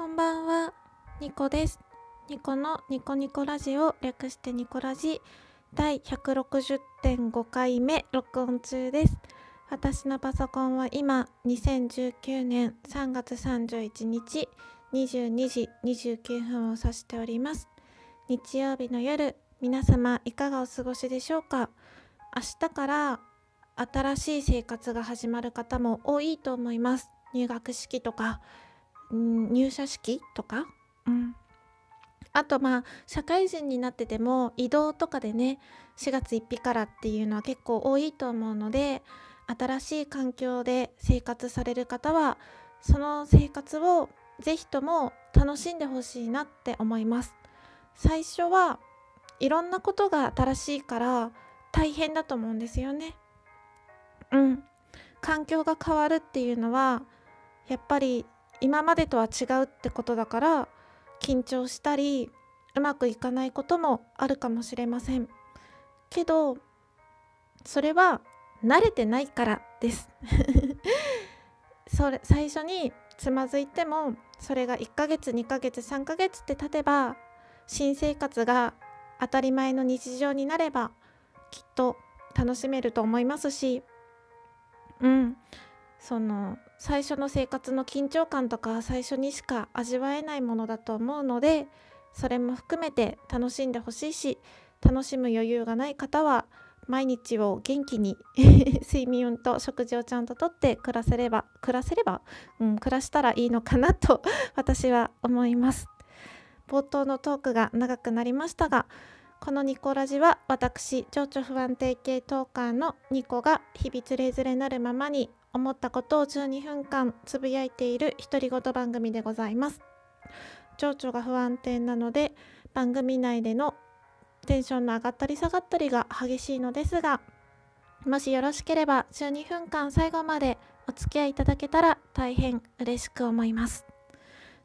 こんばんは、ニコです。ニコのニコニコラジオ略してニコラジ第160.5回目録音中です。私のパソコンは今2019年3月31日22時29分を指しております。日曜日の夜、皆様いかがお過ごしでしょうか？明日から新しい生活が始まる方も多いと思います。入学式とか入社式とか、うん、あとまあ社会人になってても移動とかでね4月1日からっていうのは結構多いと思うので新しい環境で生活される方はその生活を是非とも楽しんでほしいなって思います。最初はいろんなことが新しいから大変だと思うんですよね。うん。環境が変わるっていうのはやっぱり今までとは違うってことだから緊張したりうまくいかないこともあるかもしれません。けどそれは慣れてないからです。それ最初につまずいてもそれが1ヶ月2ヶ月3ヶ月って経てば新生活が当たり前の日常になればきっと楽しめると思いますしうん。その最初の生活の緊張感とか最初にしか味わえないものだと思うのでそれも含めて楽しんでほしいし楽しむ余裕がない方は毎日を元気に 睡眠と食事をちゃんととって暮らせれば暮らせれば、うん、暮らしたらいいのかなと 私は思います。冒頭のトークが長くなりましたがこのニコラジは私情緒不安定系トーカーのニコが日々つれづれなるままに思ったことを12分間つぶやいている独り言番組でございます。情緒が不安定なので番組内でのテンションの上がったり下がったりが激しいのですがもしよろしければ12分間最後までお付き合いいただけたら大変嬉しく思います。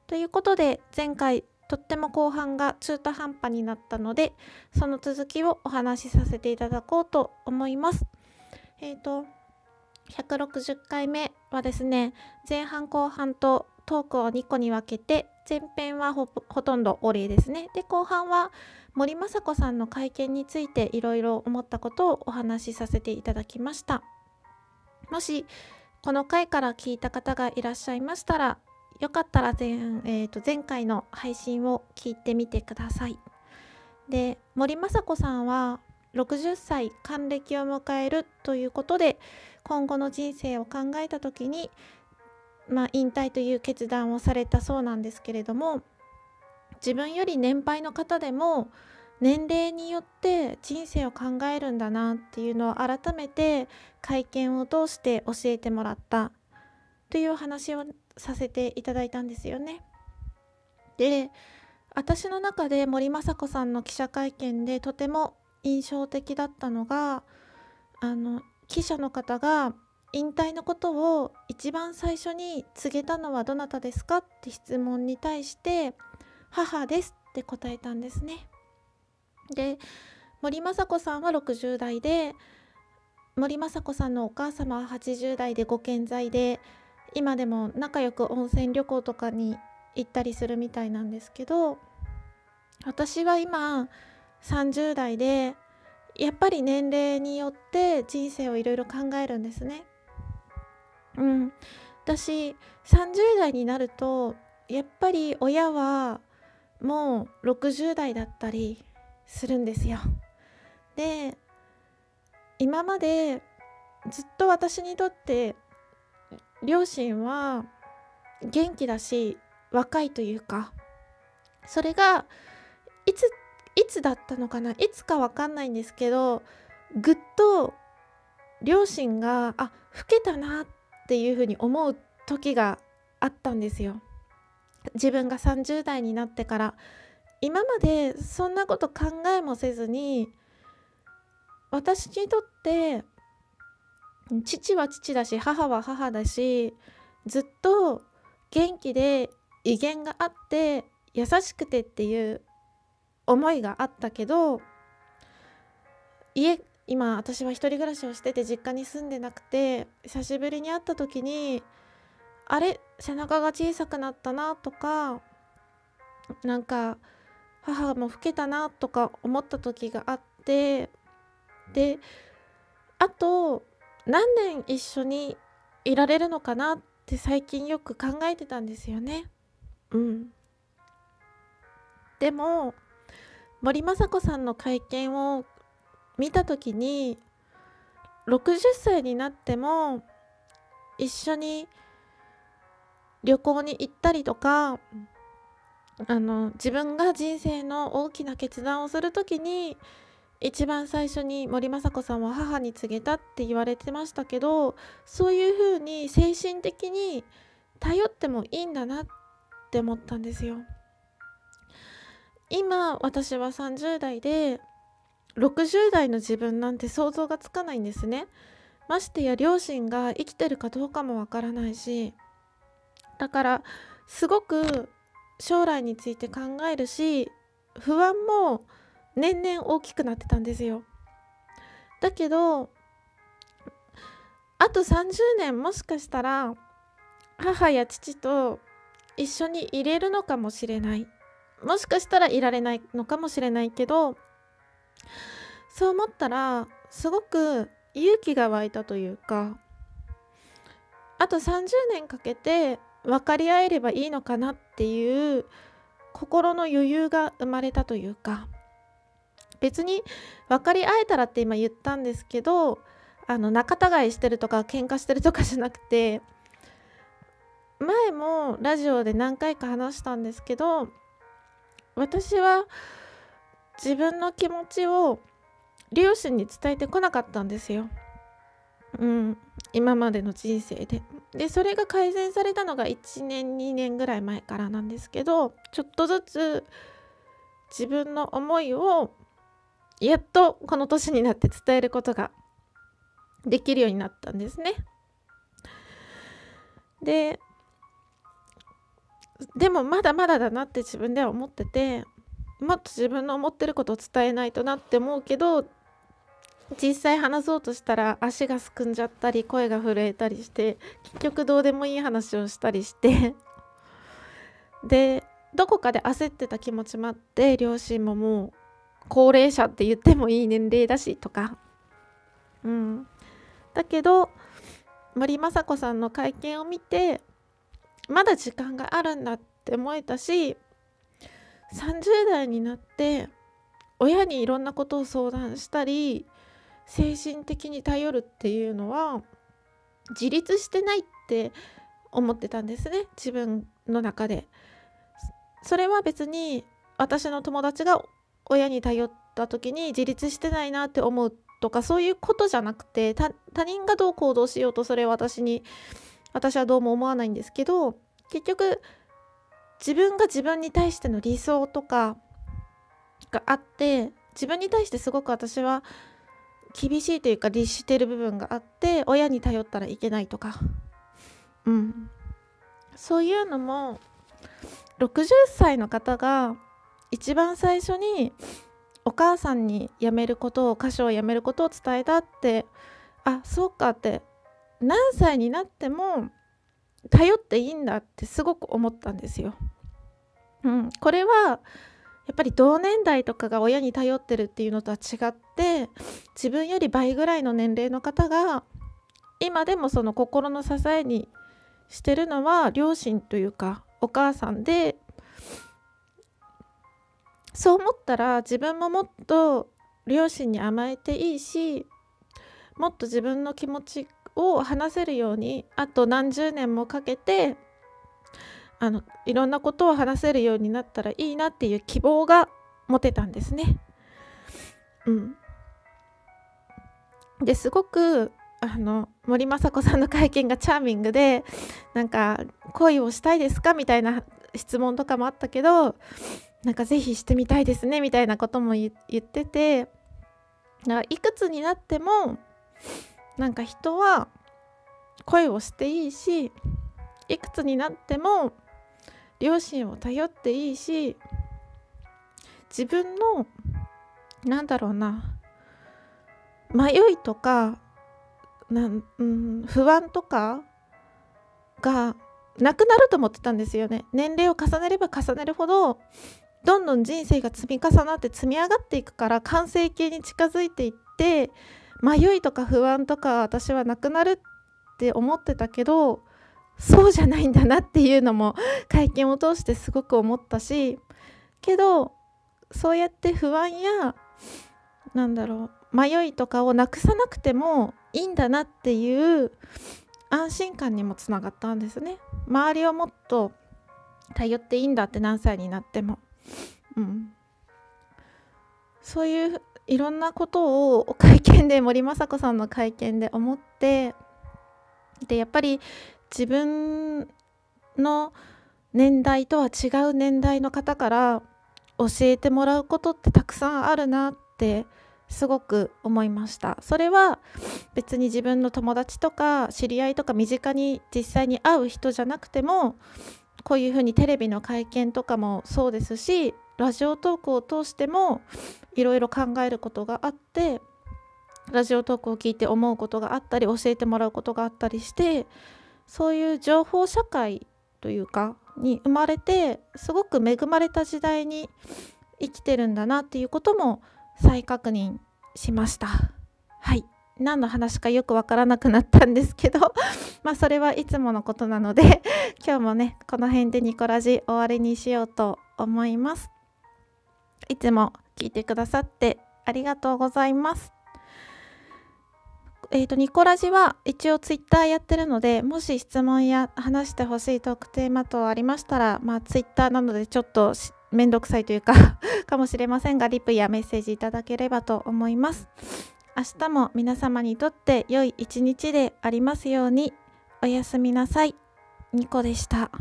ということで前回とっても後半が中途半端になったのでその続きをお話しさせていただこうと思います。えっ、ー、と160回目はですね前半後半とトークを2個に分けて前編はほとんどお礼ですね。で後半は森雅子さんの会見についていろいろ思ったことをお話しさせていただきました。もしこの回から聞いた方がいらっしゃいましたらよかったら前,、えー、と前回の配信を聞いてみてください。で森雅子さんは60歳還暦を迎えるということで今後の人生を考えた時に、まあ、引退という決断をされたそうなんですけれども自分より年配の方でも年齢によって人生を考えるんだなっていうのを改めて会見を通して教えてもらったという話をさせていただいたんですよね。で私の中で森雅子さんの記者会見でとても印象的だったのがあの記者の方が引退のことを一番最初に告げたのはどなたですかって質問に対して母ですって答えたんですね。で森雅子さんは60代で森雅子さんのお母様は80代でご健在で今でも仲良く温泉旅行とかに行ったりするみたいなんですけど私は今30代でやっぱり年齢によって人生をいろいろ考えるんですね。うん、私30代になるとやっぱり親はもう60代だったりするんですよ。で今までずっと私にとって両親は元気だし若いというかそれがいついつだったのかないつかわかんないんですけどぐっと両親があ老けたなっていうふうに思う時があったんですよ。自分が30代になってから今までそんなこと考えもせずに私にとって父は父だし母は母だしずっと元気で威厳があって優しくてっていう思いがあったけど家今私は一人暮らしをしてて実家に住んでなくて久しぶりに会った時にあれ背中が小さくなったなとかなんか母も老けたなとか思った時があってであと何年一緒にいられるのかなって最近よく考えてたんですよね。うん、でも森昌子さんの会見を見た時に60歳になっても一緒に旅行に行ったりとかあの自分が人生の大きな決断をする時に一番最初に森昌子さんは母に告げたって言われてましたけどそういうふうに精神的に頼ってもいいんだなって思ったんですよ。今私は30代で60代の自分なんて想像がつかないんですね。ましてや両親が生きてるかどうかもわからないしだからすごく将来について考えるし不安も年々大きくなってたんですよ。だけどあと30年もしかしたら母や父と一緒にいれるのかもしれないもしかしたらいられないのかもしれないけどそう思ったらすごく勇気が湧いたというかあと30年かけて分かり合えればいいのかなっていう心の余裕が生まれたというか別に分かり合えたらって今言ったんですけどあの仲違いしてるとか喧嘩してるとかじゃなくて前もラジオで何回か話したんですけど私は自分の気持ちを両親に伝えてこなかったんですよ。うん、今までの人生で。でそれが改善されたのが1年2年ぐらい前からなんですけどちょっとずつ自分の思いをやっとこの年になって伝えることができるようになったんですね。ででもまだまだだなって自分では思っててもっと自分の思ってることを伝えないとなって思うけど実際話そうとしたら足がすくんじゃったり声が震えたりして結局どうでもいい話をしたりしてでどこかで焦ってた気持ちもあって両親ももう高齢者って言ってもいい年齢だしとかうんだけど森雅子さんの会見を見てまだ時間があるんだって思えたし30代になって親にいろんなことを相談したり精神的に頼るっていうのは自立してないって思ってたんですね自分の中で。それは別に私の友達が親に頼った時に自立してないなって思うとかそういうことじゃなくて他人がどう行動しようとそれは私に私はどうも思わないんですけど結局自分が自分に対しての理想とかがあって自分に対してすごく私は厳しいというか律してる部分があって親に頼ったらいけないとか。うん。そういうのも60歳の方が一番最初にお母さんに辞めることを歌手を辞めることを伝えたってあそうかって何歳になっても頼っていいんだってすごく思ったんですよ。うん、これはやっぱり同年代とかが親に頼ってるっていうのとは違って自分より倍ぐらいの年齢の方が今でもその心の支えにしてるのは両親というかお母さんでそう思ったら自分ももっと両親に甘えていいしもっと自分の気持ちを話せるようにあと何十年もかけてあのいろんなことを話せるようになったらいいなっていう希望が持てたんですね。うん、ですごくあの森昌子さんの会見がチャーミングでなんか恋をしたいですかみたいな質問とかもあったけどなんかぜひしてみたいですねみたいなことも言っててだからいくつになってもなんか人は恋をしていいしいくつになっても両親を頼っていいし自分のなんだろうな迷いとかなん、うん、不安とかがなくなると思ってたんですよね。年齢を重ねれば重ねるほどどんどん人生が積み重なって積み上がっていくから完成形に近づいていって迷いとか不安とか私はなくなるって思ってたけどそうじゃないんだなっていうのも会見を通してすごく思ったしけどそうやって不安やなんだろう迷いとかをなくさなくてもいいんだなっていう安心感にもつながったんですね。周りをもっと頼っていいんだって何歳になっても。うん。そういういろんなことを会見で森雅子さんの会見で思ってでやっぱり自分の年代とは違う年代の方から教えてもらうことってたくさんあるなってすごく思いました。それは別に自分の友達とか知り合いとか身近に実際に会う人じゃなくてもこういうふうにテレビの会見とかもそうですしラジオトークを通してもいろいろ考えることがあってラジオトークを聞いて思うことがあったり教えてもらうことがあったりしてそういう情報社会というかに生まれてすごく恵まれた時代に生きてるんだなっていうことも再確認しました。はい。何の話かよくわからなくなったんですけど まあそれはいつものことなので 今日もねこの辺でニコラジ終わりにしようと思います。いつも聞いてくださってありがとうございます。えーと、ニコラジは一応ツイッターやってるのでもし質問や話してほしいトークテーマ等ありましたら、まあ、ツイッターなのでちょっとめんどくさいというか かもしれませんがリプやメッセージいただければと思います。明日も皆様にとって良い一日でありますようにおやすみなさいニコでした。